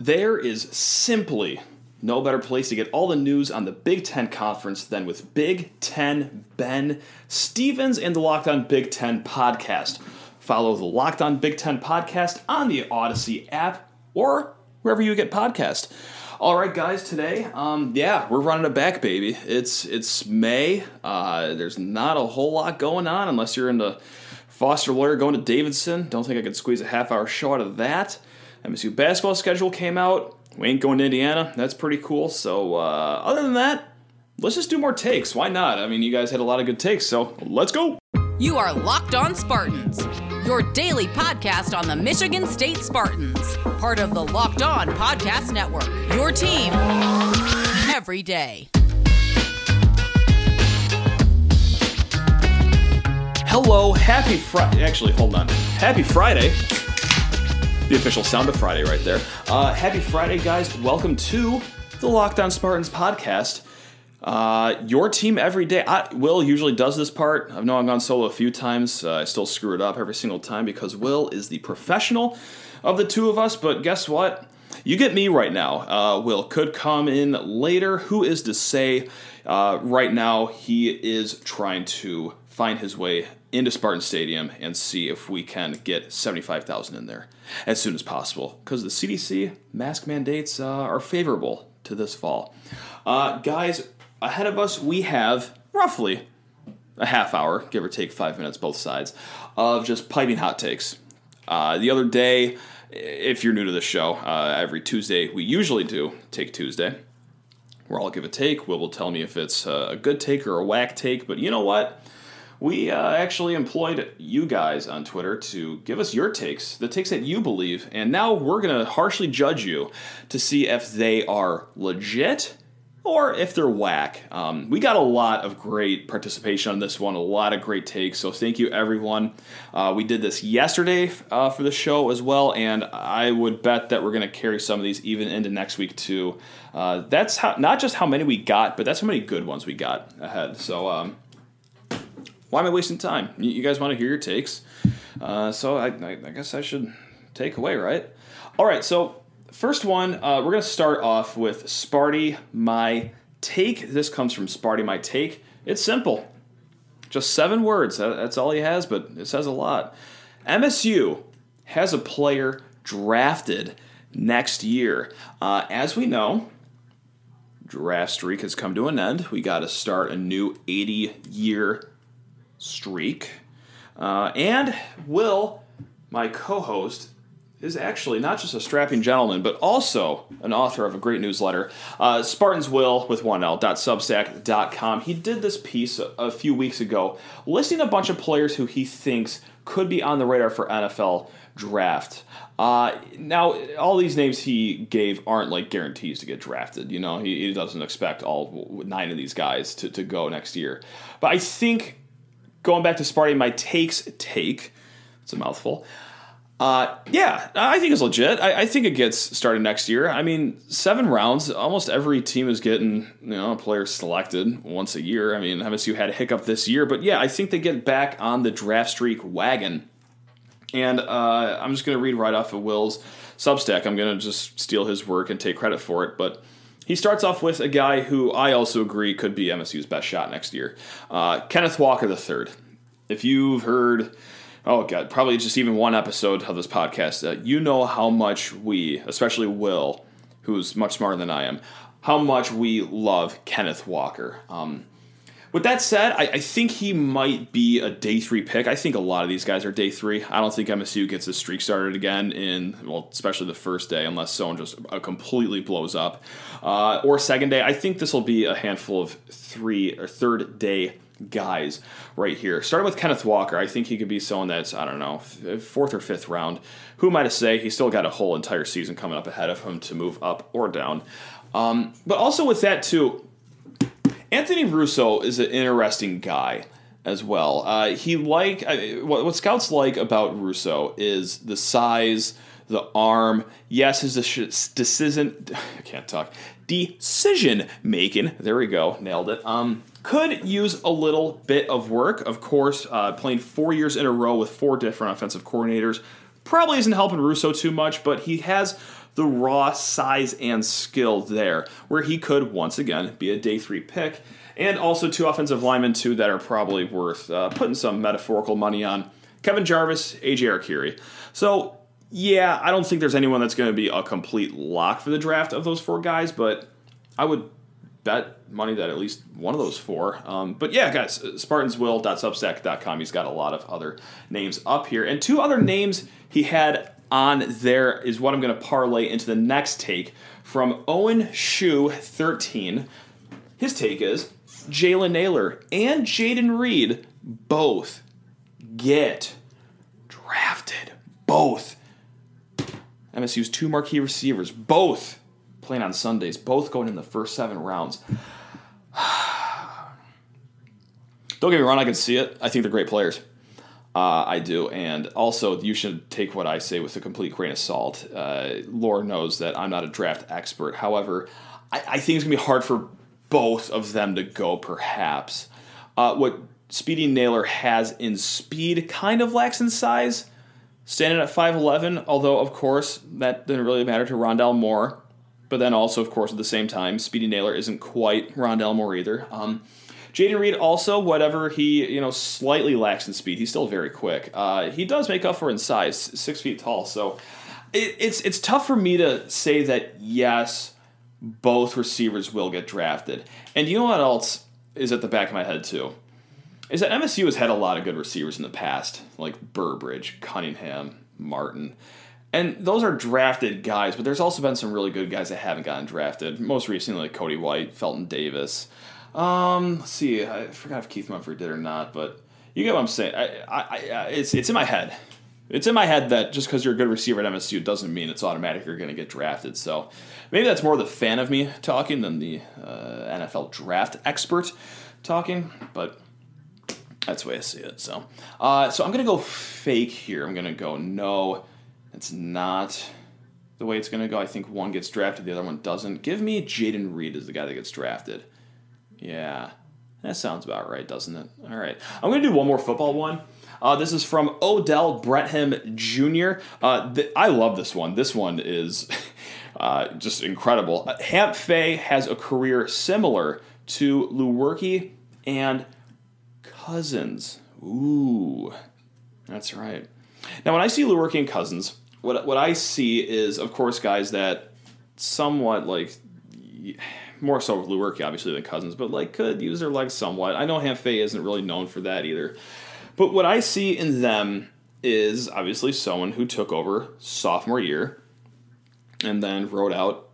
There is simply no better place to get all the news on the Big Ten Conference than with Big Ten Ben Stevens and the Locked On Big Ten podcast. Follow the Locked On Big Ten podcast on the Odyssey app or wherever you get podcast. All right, guys. Today, um, yeah, we're running it back, baby. It's it's May. Uh, there's not a whole lot going on unless you're into Foster Loyer going to Davidson. Don't think I could squeeze a half hour show out of that. MSU basketball schedule came out. We ain't going to Indiana. That's pretty cool. So, uh, other than that, let's just do more takes. Why not? I mean, you guys had a lot of good takes, so let's go. You are Locked On Spartans, your daily podcast on the Michigan State Spartans, part of the Locked On Podcast Network. Your team every day. Hello, happy Friday. Actually, hold on. Happy Friday. The official sound of Friday right there. Uh, happy Friday, guys. Welcome to the Locked On Spartans podcast. Uh, your team every day. I, Will usually does this part. I know I've gone solo a few times. Uh, I still screw it up every single time because Will is the professional of the two of us. But guess what? You get me right now. Uh, Will could come in later. Who is to say? Uh, right now, he is trying to find his way into Spartan Stadium and see if we can get 75,000 in there as soon as possible because the CDC mask mandates uh, are favorable to this fall. Uh, guys, ahead of us, we have roughly a half hour, give or take five minutes, both sides, of just piping hot takes. Uh, the other day, if you're new to the show, uh, every Tuesday we usually do Take Tuesday, where I'll give a take. Will will tell me if it's a good take or a whack take. But you know what? We uh, actually employed you guys on Twitter to give us your takes, the takes that you believe, and now we're going to harshly judge you to see if they are legit or if they're whack. Um, we got a lot of great participation on this one, a lot of great takes, so thank you everyone. Uh, we did this yesterday uh, for the show as well, and I would bet that we're going to carry some of these even into next week too. Uh, that's how, not just how many we got, but that's how many good ones we got ahead. So, um, why am I wasting time? You, guys want to hear your takes, uh, so I, I, I, guess I should take away, right? All right, so first one, uh, we're gonna start off with Sparty My Take. This comes from Sparty My Take. It's simple, just seven words. That's all he has, but it says a lot. MSU has a player drafted next year. Uh, as we know, draft streak has come to an end. We got to start a new 80 year streak. Uh, and Will, my co host, is actually not just a strapping gentleman, but also an author of a great newsletter, uh, Spartans Will with one L Substack.com. He did this piece a, a few weeks ago, listing a bunch of players who he thinks could be on the radar for NFL draft. Uh, now, all these names he gave aren't like guarantees to get drafted. You know, he, he doesn't expect all nine of these guys to, to go next year. But I think going back to Sparty, my takes take. It's a mouthful. Uh, yeah, I think it's legit. I, I, think it gets started next year. I mean, seven rounds. Almost every team is getting you know a player selected once a year. I mean, MSU had a hiccup this year, but yeah, I think they get back on the draft streak wagon. And uh, I'm just going to read right off of Will's Substack. I'm going to just steal his work and take credit for it, but. He starts off with a guy who I also agree could be MSU's best shot next year, uh, Kenneth Walker III. If you've heard, oh god, probably just even one episode of this podcast, uh, you know how much we, especially Will, who's much smarter than I am, how much we love Kenneth Walker. Um, with that said, I, I, think he might be a day three pick. I think a lot of these guys are day three. I don't think MSU gets a streak started again in, well, especially the first day, unless someone just uh, completely blows up. Uh, or second day. I think this will be a handful of three or third day guys right here. Starting with Kenneth Walker, I think he could be someone that's, I don't know, fourth or fifth round. Who am I to say? He's still got a whole entire season coming up ahead of him to move up or down. Um, but also with that, too, Anthony Russo is an interesting guy as well. Uh, he like what, what, scouts like about Russo is the size, the arm. Yes, his decision. I can't talk. Decision making. There we go. Nailed it. Um, could use a little bit of work. Of course, uh, playing four years in a row with four different offensive coordinators probably isn't helping Russo too much, but he has the raw size and skill there, where he could once again be a day three pick, and also two offensive linemen too that are probably worth uh, putting some metaphorical money on: Kevin Jarvis, AJ Arcuri. So yeah, I don't think there's anyone that's going to be a complete lock for the draft of those four guys, but I would bet money that at least one of those four. Um, but yeah, guys, SpartansWill.substack.com. He's got a lot of other names up here. And two other names he had on there is what I'm going to parlay into the next take from Owen Shoe 13. His take is Jalen Nailor and Jayden Reed both get drafted. Both. MSU's two marquee receivers, both playing on Sundays, both going in the first seven rounds. Don't get me wrong, I can see it. I think they're great players. Uh, I do, and also you should take what I say with a complete grain of salt. Uh, Lord knows that I'm not a draft expert. However, I, I think it's gonna be hard for both of them to go. Perhaps uh, what Speedy Nailor has in speed kind of lacks in size. Standing at 5'11, although, of course, that didn't really matter to Rondale Moore. But then also, of course, at the same time, Speedy Nailor isn't quite Rondale Moore either. Um, Jayden Reed also, whatever he you know slightly lacks in speed, he's still very quick. Uh, he does make up for in size, six feet tall. So it, it's it's tough for me to say that yes, both receivers will get drafted. And you know what else is at the back of my head too? Is that MSU has had a lot of good receivers in the past, like Burbridge, Cunningham, Martin. And those are drafted guys, but there's also been some really good guys that haven't gotten drafted. Most recently, like Cody White, Felton Davis. Um, let's see, I forgot if Keith Mumphery did or not, but you get what I'm saying. I, I, I, it's it's in my head. It's in my head that just because you're a good receiver at MSU doesn't mean it's automatic you're going to get drafted. So maybe that's more the fan of me talking than the uh, NFL draft expert talking. But that's the way I see it. So, uh, so I'm gonna go fake here. I'm gonna go no. It's not the way it's gonna go. I think one gets drafted, the other one doesn't. Give me Jayden Reed as the guy that gets drafted. Yeah, that sounds about right, doesn't it? All right, I'm gonna do one more football one. Uh, this is from Odell Brethem Jr. Uh, th- I love this one. This one is uh, just incredible. Hamp Fay has a career similar to Lewerke and Cousins. Ooh, that's right. Now, when I see Lewerke and Cousins, what what I see is, of course, guys that somewhat like more so with Lewerke obviously than Cousins, but like could use their legs somewhat. I know Hamp Fay isn't really known for that either, but what I see in them is obviously someone who took over sophomore year and then wrote out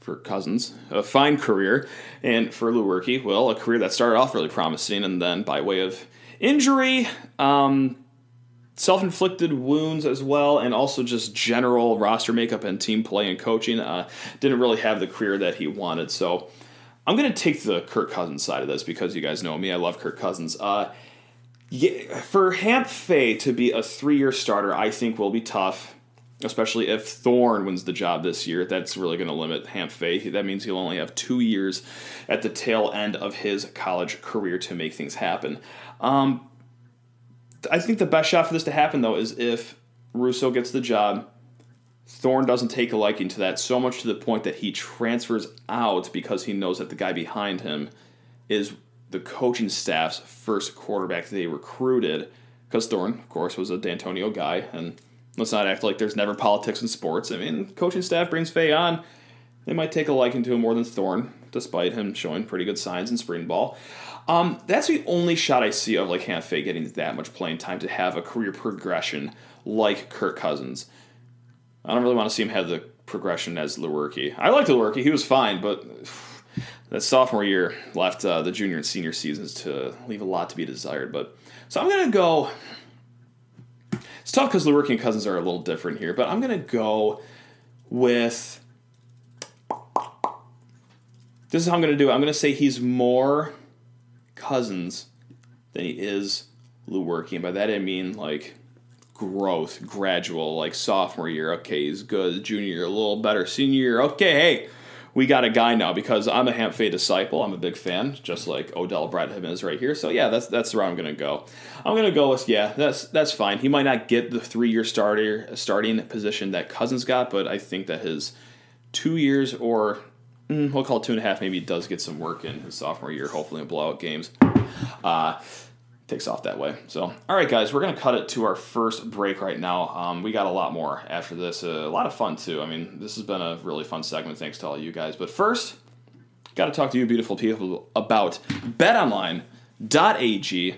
for Cousins, a fine career, and for Lewerke, well, a career that started off really promising, and then by way of injury, um, self-inflicted wounds as well, and also just general roster makeup and team play and coaching, uh, didn't really have the career that he wanted. So I'm going to take the Kirk Cousins side of this because you guys know me, I love Kirk Cousins. Uh, yeah, for Hamp Fay to be a three-year starter, I think will be tough especially if Thorne wins the job this year. That's really going to limit Hamp Fay. That means he'll only have two years at the tail end of his college career to make things happen. Um, I think the best shot for this to happen, though, is if Russo gets the job. Thorne doesn't take a liking to that so much to the point that he transfers out because he knows that the guy behind him is the coaching staff's first quarterback they recruited. Because Thorne, of course, was a D'Antonio guy, and Let's not act like there's never politics in sports. I mean, coaching staff brings Fay on. They might take a liking to him more than Thorne, despite him showing pretty good signs in spring ball. Um, that's the only shot I see of like Hamp Fay getting that much playing time to have a career progression like Kirk Cousins. I don't really want to see him have the progression as Lewerke. I liked Lewerke; he was fine, but that sophomore year left uh, the junior and senior seasons to leave a lot to be desired. But so I'm gonna go. It's tough because Lewerke and Cousins are a little different here, but I'm to go with. This is how I'm going to do it. I'm going to say he's more Cousins than he is Lewerke. And by that I mean like growth, gradual, like sophomore year, okay, he's good. Junior year, a little better. Senior year, okay, hey, we got a guy now because I'm a Hamp Fay disciple. I'm a big fan, just like Odell Bradham is right here. So yeah, that's that's where I'm gonna go. I'm gonna go with yeah, that's that's fine. He might not get the three year starter starting position that Cousins got, but I think that his two years or mm, we'll call it two and a half, maybe he does get some work in his sophomore year, hopefully in blowout games. Uh, takes off that way. So, all right, guys, we're gonna cut it to our first break right now. Um, we got a lot more after this. Uh, a lot of fun too. I mean, this has been a really fun segment. Thanks to all you guys. But first, got to talk to you, beautiful people, about BetOnline.ag,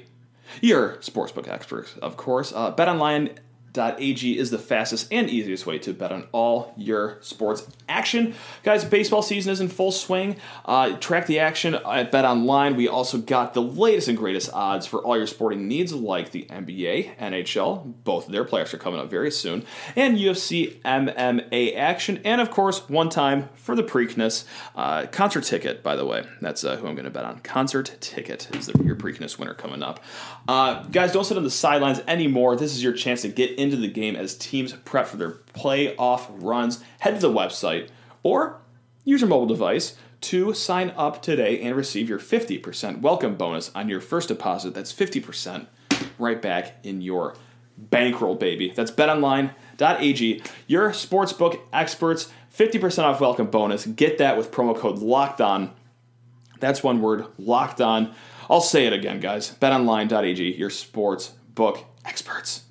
your sportsbook experts, of course. Uh, BetOnline BetOnline.ag is the fastest and easiest way to bet on all your sports action. Guys, baseball season is in full swing. Uh, track the action at BetOnline. We also got the latest and greatest odds for all your sporting needs, like the NBA, NHL. Both their players are coming up very soon, and UFC MMA action, and of course, one time for the Preakness uh, concert ticket. By the way, that's uh, who I'm going to bet on. Concert ticket is the, your Preakness winner coming up. Uh, guys, don't sit on the sidelines anymore. This is your chance to get into the game as teams prep for their playoff runs. Head to the website or use your mobile device to sign up today and receive your 50% welcome bonus on your first deposit. That's 50% right back in your bankroll, baby. That's betonline.ag, your sportsbook experts. 50% off welcome bonus. Get that with promo code locked on. That's one word, locked on. I'll say it again, guys. BetOnline.ag, your sports book experts.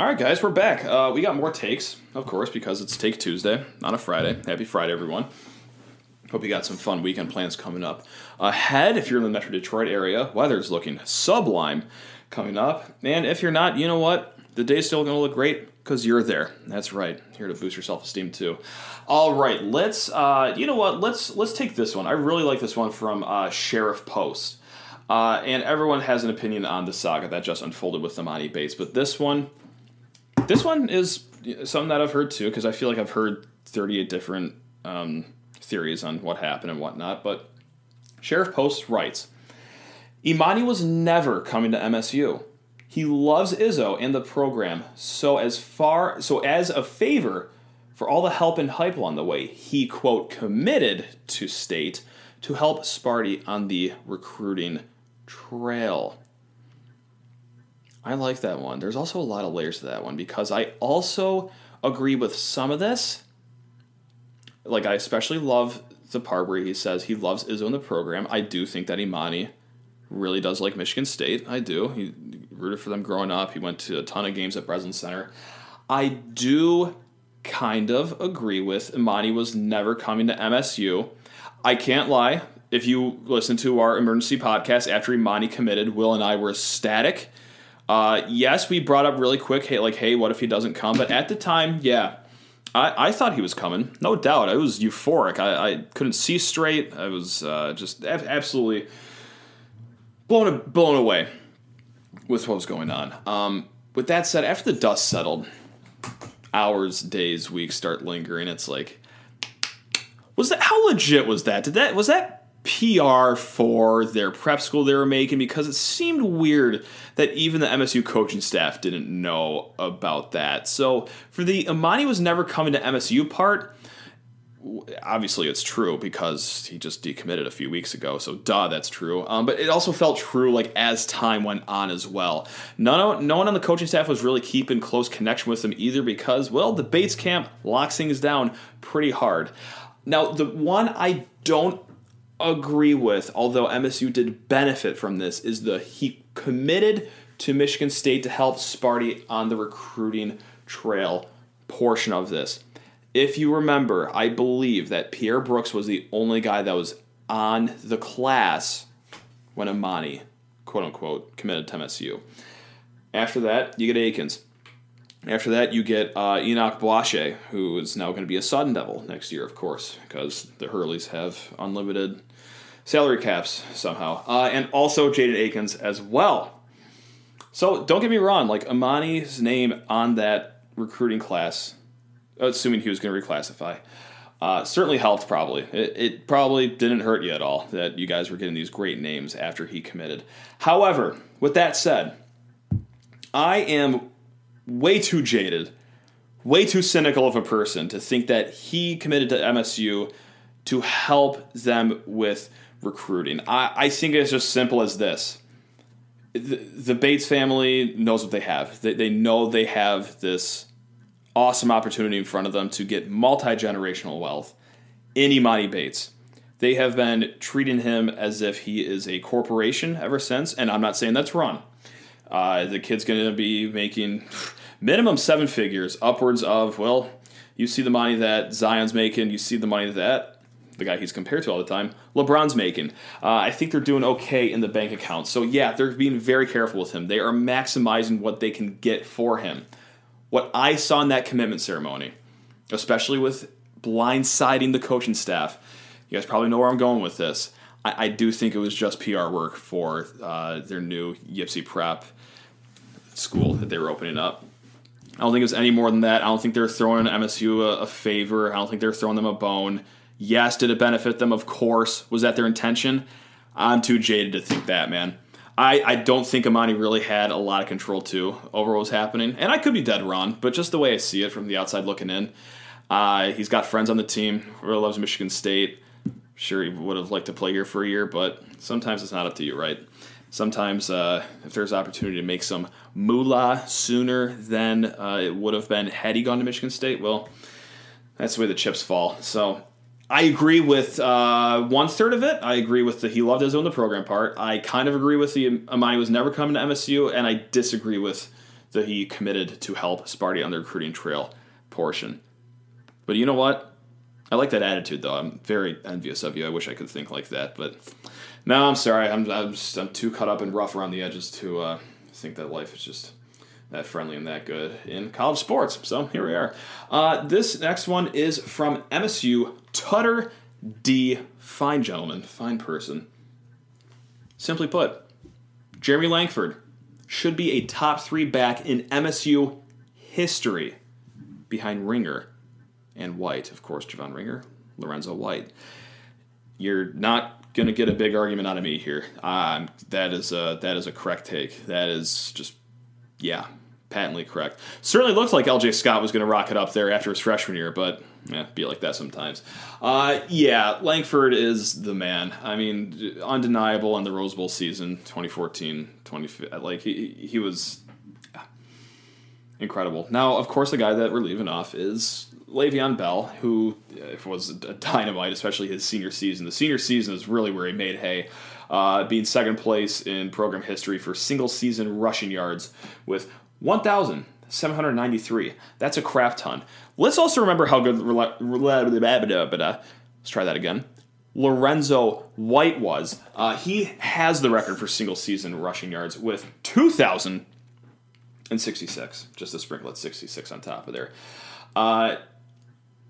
All right, guys, we're back. Uh, we got more takes, of course, because it's Take Tuesday on a Friday. Happy Friday, everyone. Hope you got some fun weekend plans coming up. Ahead, if you're in the Metro Detroit area, weather's looking sublime coming up. And if you're not, you know what? The day's still going to look great because you're there. That's right. Here to boost your self-esteem too. All right, let's. Uh, you know what? Let's let's take this one. I really like this one from uh, Sheriff Post. Uh, and everyone has an opinion on the saga that just unfolded with the Emoni Bates, but this one, this one is something that I've heard too because I feel like I've heard 38 different um, theories on what happened and whatnot. But Sheriff Post writes, Emoni was never coming to MSU. He loves Izzo and the program, so as far so as a favor for all the help and hype along the way, he quote committed to state to help Sparty on the recruiting trail. I like that one. There's also a lot of layers to that one because I also agree with some of this. Like I especially love the part where he says he loves Izzo in the program. I do think that Emoni really does like Michigan State. I do. He rooted for them growing up. He went to a ton of games at Breslin Center. I do kind of agree with Emoni was never coming to MSU. I can't lie. If you listen to our emergency podcast after Emoni committed, Will and I were ecstatic. Uh, yes, we brought up really quick, hey, like, hey, what if he doesn't come? But at the time, yeah, I, I thought he was coming, no doubt. I was euphoric. I, I couldn't see straight. I was uh, just absolutely blown blown away with what was going on. Um, with that said, after the dust settled, hours, days, weeks start lingering. It's like, was that how legit was that? Did that was that PR for their prep school they were making? Because it seemed weird that even the MSU coaching staff didn't know about that. So for the Emoni was never coming to MSU part obviously it's true because he just decommitted a few weeks ago so duh that's true um, but it also felt true like as time went on as well none, no one on the coaching staff was really keeping close connection with him either because well the bates camp locks things down pretty hard now the one i don't agree with although msu did benefit from this is the he committed to michigan state to help sparty on the recruiting trail portion of this if you remember, I believe that Pierre Brooks was the only guy that was on the class when Emoni, quote unquote, committed to MSU. After that, you get Akins. After that, you get uh, Enoch Boakye, who is now going to be a Sun Devil next year, of course, because the Hurleys have unlimited salary caps somehow. Uh, and also Jaden Akins as well. So don't get me wrong, like Emoni's name on that recruiting class assuming he was going to reclassify. Uh, certainly helped, probably. It, it, probably didn't hurt you at all that you guys were getting these great names after he committed. However, with that said, I am way too jaded way too cynical of a person to think that he committed to MSU to help them with recruiting. I, I think it's just simple as this. The, Bates family knows what they have. They, they know they have this awesome opportunity in front of them to get multi generational wealth in Emoni Bates. They have been treating him as if he is a corporation ever since, and I'm not saying that's wrong. Uh, the kid's going to be making minimum seven figures, upwards of, well, you see the money that Zion's making, you see the money that the guy he's compared to all the time, LeBron's making. Uh, I think they're doing okay in the bank account. So, yeah, they're being very careful with him. They are maximizing what they can get for him. What I saw in that commitment ceremony, especially with blindsiding the coaching staff, you guys probably know where I'm going with this. I, I do think it was just PR work for uh, their new Ypsi Prep school that they were opening up. I don't think it was any more than that. I don't think they're throwing MSU a, a favor. I don't think they're throwing them a bone. Yes, did it benefit them? Of course. Was that their intention? I'm too jaded to think that, man. I, I don't think Emoni really had a lot of control too over what was happening, and I could be dead wrong, but just the way I see it from the outside looking in, uh, he's got friends on the team. Really loves Michigan State. Sure, he would have liked to play here for a year, but sometimes it's not up to you, right? Sometimes, uh, if there's opportunity to make some moolah sooner than uh, it would have been had he gone to Michigan State, well, that's the way the chips fall. So I agree with uh, one third of it. I agree with the he loved Izzo the program part. I kind of agree with the Emoni was never coming to MSU, and I disagree with the he committed to help Sparty on the recruiting trail portion. But you know what? I like that attitude though. I'm very envious of you. I wish I could think like that, but no, I'm sorry. I'm I'm, just, I'm too caught up and rough around the edges to uh, think that life is just that friendly and that good in college sports. So here we are. Uh, this next one is from MSU Tutter D. Fine gentleman, fine person. Simply put, Jeremy Langford should be a top three back in MSU history behind Ringer and White. Of course, Javon Ringer, Lorenzo White. You're not going to get a big argument out of me here. Um, that is a that is a correct take. That is just yeah, patently correct. Certainly looked like LJ Scott was going to rock it up there after his freshman year, but yeah, be like that sometimes. Uh, yeah, Langford is the man. I mean, undeniable on the Rose Bowl season 2014, 20, like he he was incredible. Now, of course, the guy that we're leaving off is Le'Veon Bell, who uh, was a dynamite, especially his senior season. The senior season is really where he made hay, uh, being second place in program history for single season rushing yards with 1,793. That's a crap ton. Let's also remember how good. Let's try that again. Lorenzo White was. Uh, he has the record for single season rushing yards with 2,066. Just a sprinkle at 66 on top of there. Uh,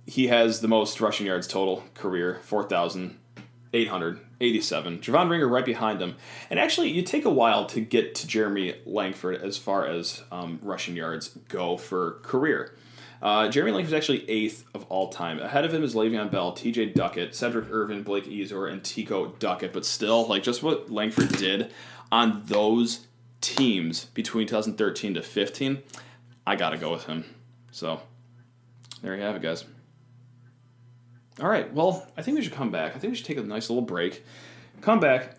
he has the most rushing yards total career, 4,887. Javon Ringer right behind him. And actually, you take a while to get to Jeremy Langford as far as um, rushing yards go for career. Uh, Jeremy Langford is actually eighth of all time. Ahead of him is Le'Veon Bell, T.J. Duckett, Cedric Irvin, Blake Ezor, and Tico Duckett. But still, like just what Langford did on those teams between 2013 to 15, I gotta go with him. So there you have it, guys. All right. Well, I think we should come back. I think we should take a nice little break. Come back.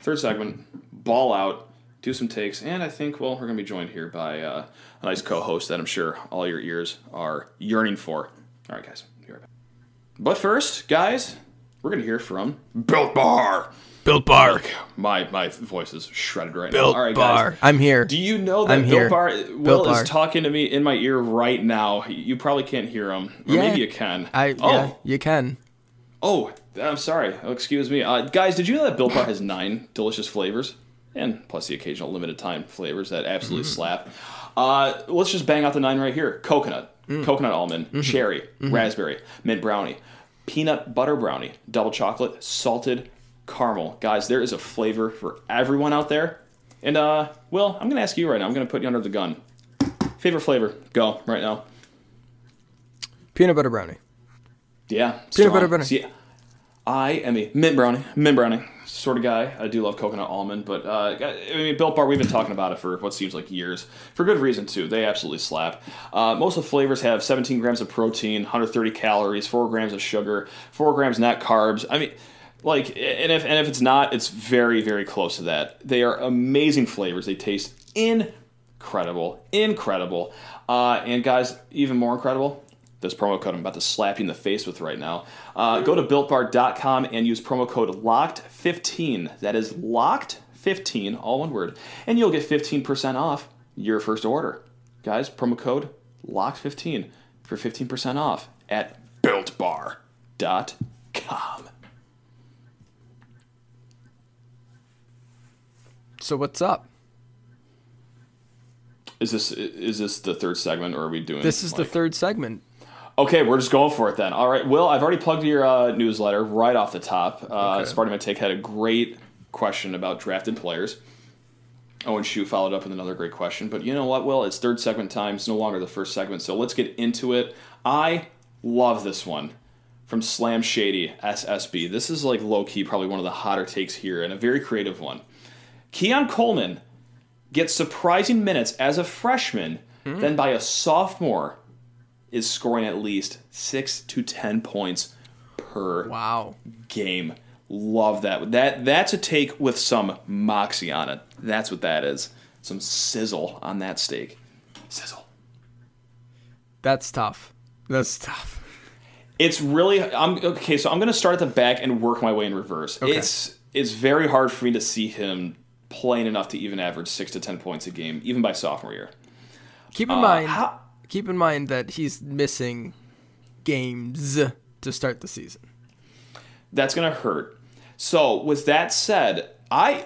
Third segment. Ball out. Do some takes, and I think well we're gonna be joined here by uh, a nice co-host that I'm sure all your ears are yearning for. All right, guys. Right but first, guys, we're gonna hear from Built Bar. Built Bar. My my voice is shredded right Built now. All right, Bar. guys. I'm here. Do you know that I'm Built here. Bar? Will Built Bar. is talking to me in my ear right now. You probably can't hear him, or Yeah. maybe you can. I oh, yeah, you can. oh, I'm sorry. Oh, excuse me, uh, guys. Did you know that Built Bar has nine delicious flavors, and plus the occasional limited time flavors that absolutely Mm. slap? Uh, let's just bang out the nine right here: coconut, Mm. coconut almond, Mm-hmm. cherry, raspberry, mint brownie, peanut butter brownie, double chocolate, salted caramel. Guys, there is a flavor for everyone out there. And uh, Will, I'm gonna ask you right now. I'm gonna put you under the gun. Favorite flavor? Go right now. Peanut butter brownie. Yeah, Peanut butter brownie. See, I am a mint brownie, mint brownie sort of guy. I do love coconut almond, but uh, I mean, Built Bar. We've been talking about it for what seems like years, for good reason too. They absolutely slap. Uh, most of the flavors have 17 grams of protein, 130 calories, four grams of sugar, four grams net carbs. I mean. Like and if and if it's not, it's very very close to that. They are amazing flavors. They taste incredible, incredible. Uh, and guys, even more incredible, this promo code I'm about to slap you in the face with right now. Uh, go to builtbar.com and use promo code LOCKED15. That is LOCKED15, all one word. And you'll get 15% off your first order. Guys, promo code LOCKED15 for 15% off at builtbar.com. So what's up? Is this is this the third segment, or are we doing? This is the third segment. Okay, we're just going for it then. All right, Will, I've already plugged your uh, newsletter right off the top. Uh, Okay. Spartan My Take had a great question about drafted players. Owen Shu followed up with another great question. But you know what, Will? It's third segment time. It's no longer the first segment. So let's get into it. I love this one from Slam Shady SSB. This is like low key, probably one of the hotter takes here, and a very creative one. Keon Coleman gets surprising minutes as a freshman, hmm. then by a sophomore is scoring at least six to ten points per Wow. game. Love that. That that's a take with some moxie on it. That's what that is. Some sizzle on that steak. Sizzle. That's tough. That's tough. It's really I'm okay, so I'm gonna start at the back and work my way in reverse. Okay. It's it's very hard for me to see him playing enough to even average six to ten points a game, even by sophomore year. Keep in Uh, mind how- keep in mind that he's missing games to start the season. that's going to hurt. So, with that said, I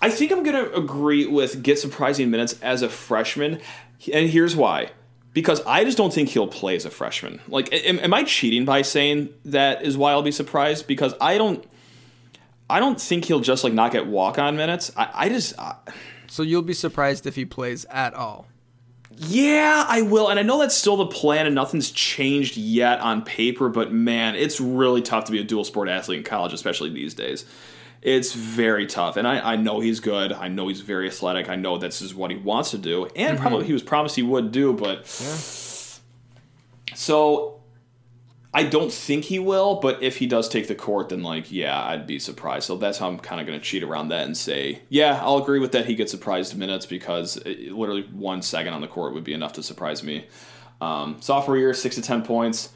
I think I'm going to agree with get surprising minutes as a freshman, and here's why. Because I just don't think he'll play as a freshman. Like, am, am I cheating by saying that is why I'll be surprised? Because I don't, I don't think he'll just like not get walk on minutes. I, I just, I, So you'll be surprised if he plays at all. Yeah, I will. And I know that's still the plan and nothing's changed yet on paper, but man, it's really tough to be a dual sport athlete in college, especially these days. It's very tough. And I, I know he's good. I know he's very athletic. I know this is what he wants to do. And mm-hmm. probably he was promised he would do, but. So I don't think he will, but if he does take the court, then like, yeah, I'd be surprised. So that's how I'm kind of going to cheat around that and say, yeah, I'll agree with that. He gets surprised minutes because it, literally one second on the court would be enough to surprise me. Um, sophomore year, six to ten points.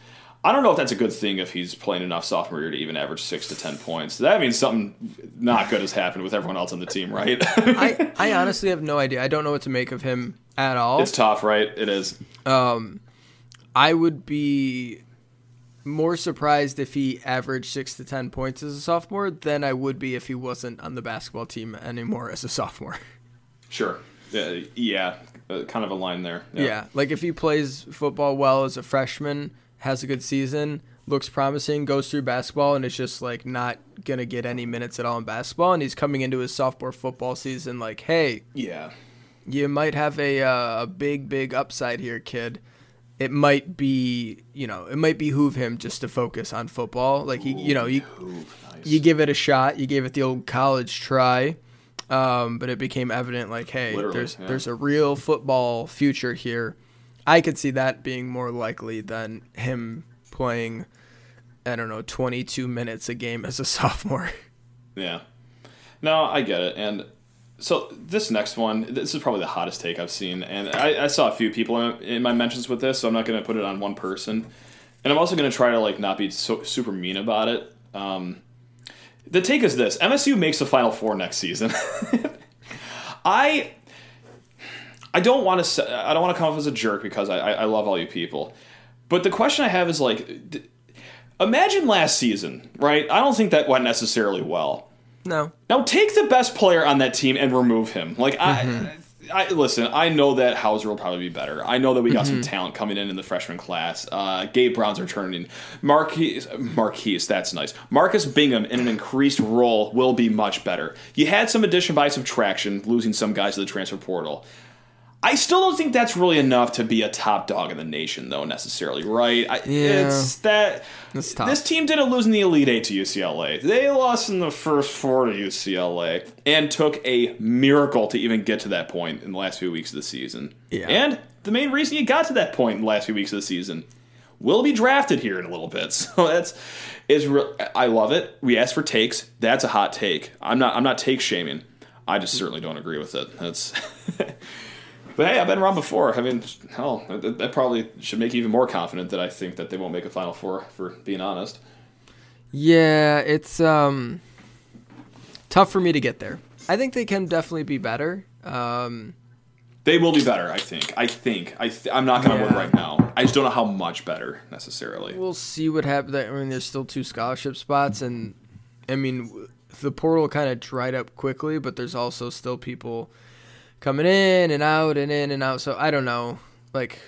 I don't know if that's a good thing if he's playing enough sophomore year to even average six to ten points. That means something not good has happened with everyone else on the team, right? I, I honestly have no idea. I don't know what to make of him at all. it's tough, right? It is. Um, I would be more surprised if he averaged six to ten points as a sophomore than I would be if he wasn't on the basketball team anymore as a sophomore. Sure. Uh, yeah, uh, kind of a line there. Yeah. like if he plays football well as a freshman, has a good season, looks promising, goes through basketball, and is just like not gonna get any minutes at all in basketball, and he's coming into his sophomore football season like, hey, Yeah. you might have a uh, a big big upside here, kid. It might be, you know, it might behoove him just to focus on football. Like he, you know, you you give it a shot. You gave it the old college try, um, but it became evident like, hey, Literally, there's yeah. there's a real football future here. I could see that being more likely than him playing, I don't know, 22 minutes a game as a sophomore. Yeah. No, I get it. And so this next one, this is probably the hottest take I've seen. And I, I saw a few people in, in my mentions with this, so I'm not going to put it on one person. And I'm also going to try to like not be so, super mean about it. Um, the take is this: MSU makes the Final Four next season. I I don't want to I don't want to come off as a jerk because I, I love all you people, but the question I have is like, imagine last season, right? I don't think that went necessarily well. No, Now take the best player on that team and remove him. Like I, I listen. I know that Hauser will probably be better. I know that we got some talent coming in in the freshman class. Uh, Gabe Brown's returning. Marquise, Marquise, that's nice. Marcus Bingham in an increased role will be much better. You had some addition by subtraction, losing some guys to the transfer portal. I still don't think that's really enough to be a top dog in the nation, though necessarily, right? I, Yeah. It's that It's this team didn't lose in the Elite Eight to UCLA. They lost in the first four to UCLA and took a miracle to even get to that point in the last few weeks of the season. Yeah. And the main reason you got to that point in the last few weeks of the season will be drafted here in a little bit. So that's is re- I love it. We asked for takes. That's a hot take. I'm not I'm not take shaming. I just certainly don't agree with it. That's But hey, I've been wrong before. I mean, hell, that, that probably should make you even more confident that I think that they won't make a Final Four. For being honest, Yeah, it's um tough for me to get there. I think they can definitely be better. Um, they will be better. I think. I think. I th- I'm not gonna win right now. I just don't know how much better necessarily. we'll see what happens. I mean, there's still two scholarship spots, and I mean, the portal kind of dried up quickly, but there's also still people coming in and out and in and out. So I don't know. Like,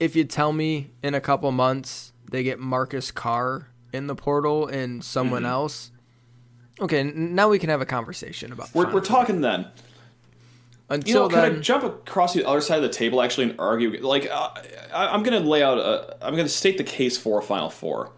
if you tell me in a couple months they get Marcus Carr in the portal and someone Mm-hmm. else, okay, now we can have a conversation about. We're, we're talking then. You Until know, can then, I jump across the other side of the table actually and argue? Like, uh, I, I'm going to lay out. A, I'm going to state the case for a Final Four,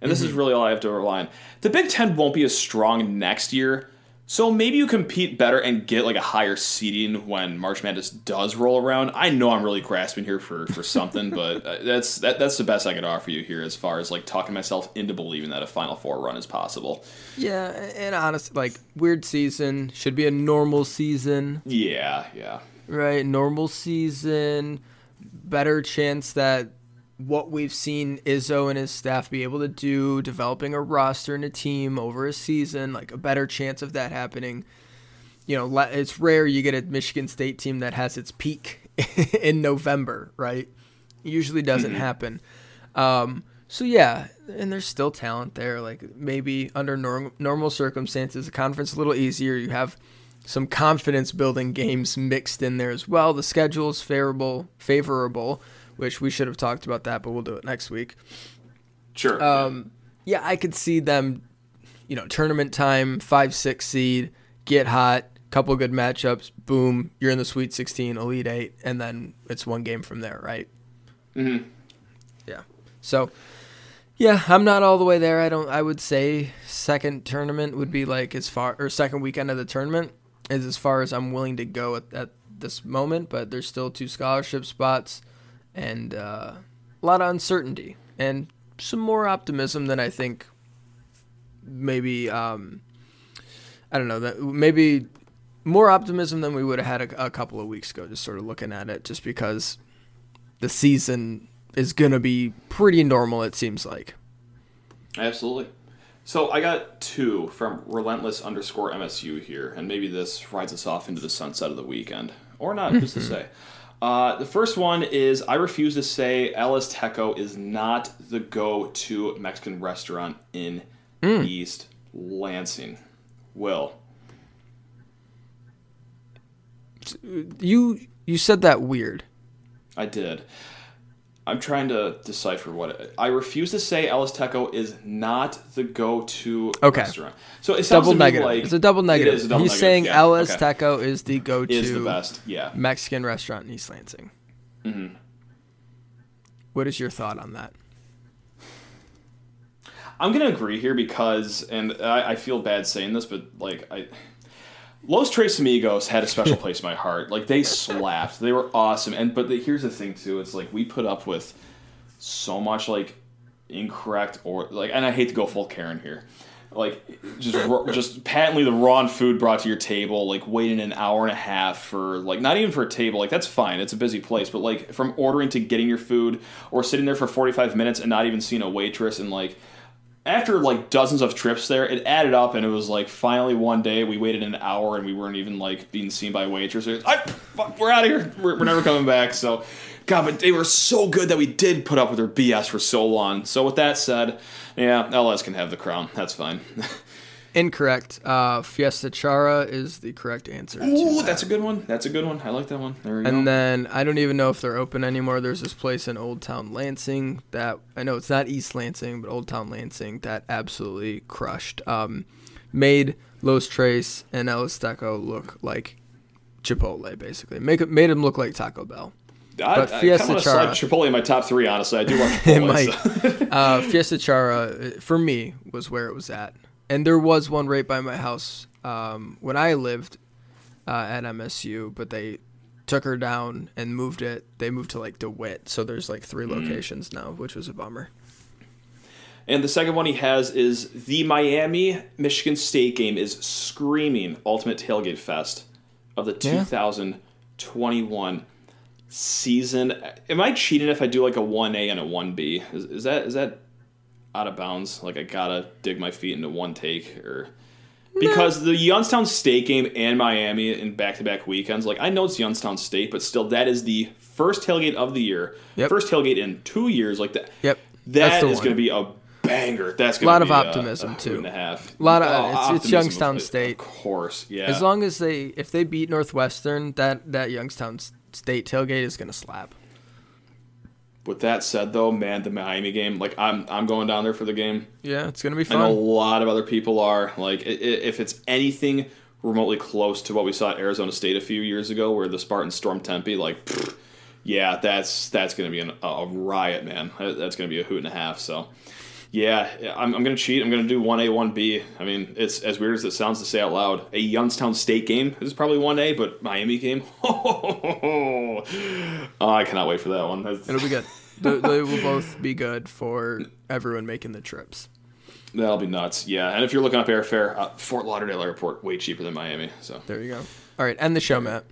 and this is really all I have to rely on. The Big Ten won't be as strong next year, so maybe you compete better and get like a higher seeding when March Madness does roll around. I know I'm really grasping here for for something, but uh, that's that, that's the best I could offer you here as far as like talking myself into believing that a Final Four run is possible. yeah, and honest, like weird season should be a normal season. Yeah, yeah. right? Normal season, better chance that what we've seen Izzo and his staff be able to do, developing a roster and a team over a season, like a better chance of that happening. You know, it's rare you get a Michigan State team that has its peak in November, right? Usually doesn't happen. Um, so yeah, and there's still talent there. Like maybe under norm- normal circumstances, the conference a little easier. You have some confidence building games mixed in there as well. The schedule is favorable, favorable, which we should have talked about that, but we'll do it next week. Sure. Um, yeah, I could see them, you know, tournament time, five, six seed, get hot, couple good matchups, boom, you're in the Sweet 16, Elite Eight, and then it's one game from there, right? Mhm. Yeah. So, yeah, I'm not all the way there. I don't. I would say second tournament would be like as far or second weekend of the tournament is as far as I'm willing to go at, at this moment. But there's still two scholarship spots and uh, a lot of uncertainty and some more optimism than I think. Maybe um, I don't know that maybe more optimism than we would have had a, a couple of weeks ago. Just sort of looking at it, just because the season is gonna be pretty normal. It seems like. Absolutely. So I got two from relentless underscore MSU here, and maybe this rides us off into the sunset of the weekend, or not. Who's to say? Uh, the first one is I refuse to say El Azteco is not the go-to Mexican restaurant in East Lansing. Will You you said that weird. I did. I'm trying to decipher what it, I refuse to say El Azteco is not the go-to Okay. restaurant. So it sounds Double negative. like it's a double negative. It is a double He's negative, saying yeah, El okay. Is the go-to is the best. Yeah. Mexican restaurant in East Lansing. Mm-hmm. What is your thought on that? I'm gonna agree here because, and I, I feel bad saying this, but like I, Los Tres Amigos had a special place in my heart. Like they slapped, they were awesome. And but the, here's the thing too, it's like we put up with so much like incorrect or like, and I hate to go full Karen here, like just ro- just patently the wrong food brought to your table, like waiting an hour and a half for like not even for a table, like that's fine, it's a busy place, but like from ordering to getting your food or sitting there for 45 minutes and not even seeing a waitress and like after like dozens of trips there, it added up, and it was like finally one day we waited an hour and we weren't even like being seen by a waitress. I, fuck, we're out of here. We're, we're never coming back. So, God, but they were so good that we did put up with their BS for so long. So, with that said, yeah, LS can have the crown. That's fine. Incorrect. Uh, Fiesta Charra is the correct answer. Ooh, that. that's a good one. That's a good one. I like that one. There we go. And then I don't even know if they're open anymore. There's this place in Old Town Lansing that I know it's not East Lansing, but Old Town Lansing that absolutely crushed. Um, made Los Tres and El Azteco look like Chipotle, basically. Make made him look like Taco Bell. I, But I Fiesta slide Charra- Chipotle in my top three. Honestly, I do love It might. so- Uh, Fiesta Charra, uh, for me, was where it was at. And there was one right by my house um, when I lived uh, at MSU, but they took her down and moved it. They moved to like DeWitt, so there's like three Mm. locations now, which was a bummer. And the second one he has is the Miami Michigan State game is screaming Ultimate Tailgate Fest of the Yeah. 2021 season. Am I cheating if I do like a 1A and a 1B? Is, is that is that out of bounds? Like I gotta dig my feet into one take or because the Youngstown State game and Miami in back-to-back weekends, like I know it's Youngstown State, but still that is the first tailgate of the year, Yep. first tailgate in two years. Like that, Yep. That's that the is one. going to be a banger. That's Lot going to of be uh, optimism, a, a too. Hoot and a half. Lot of- Oh, it's- it's Youngstown of- State. of course. Yeah. As long as they, if they beat Northwestern, that that Youngstown State tailgate is gonna slap. With that said, though, man, the Miami game, like I'm, I'm going down there for the game. Yeah, it's gonna be I know a lot of other people are. Like, if it's anything remotely close to what we saw at Arizona State a few years ago, where the Spartans stormed Tempe, like, pfft, yeah, that's that's going to be an, a a riot, man. That's going to be a hoot and a half. So, yeah, I'm, I'm going to cheat. I'm going to do one A, one B. I mean, it's as weird as it sounds to say out loud. A Youngstown State game is probably one A, but Miami game, oh, I cannot wait for that one. That's- It'll be good. they, they will both be good for everyone making the trips. That'll be nuts. Yeah, and if you're looking up airfare, uh, Fort Lauderdale Airport way cheaper than Miami. So, There you go. All right, end the show, Matt.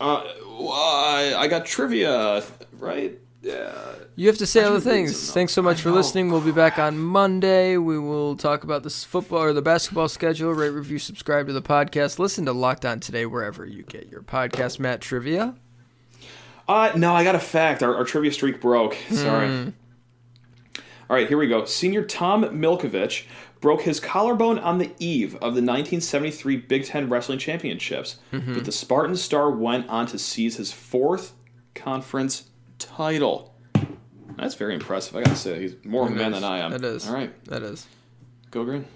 uh, I, I got trivia right. Yeah. You have to say other things. Thanks so much for listening. We'll be back on Monday. We will talk about this football or the basketball schedule. Rate, review, subscribe to the podcast. Listen to Locked On Today wherever you get your podcast. Matt Trivia. Uh, no, I got a fact. Our, our trivia streak broke. Sorry. All right, here we go. Senior Tom Milkovich broke his collarbone on the eve of the 1973 Big Ten Wrestling Championships, but the Spartan star went on to seize his fourth conference title. That's very impressive. I gotta say, he's more of a man than. I am. That is. All right, That is. go green.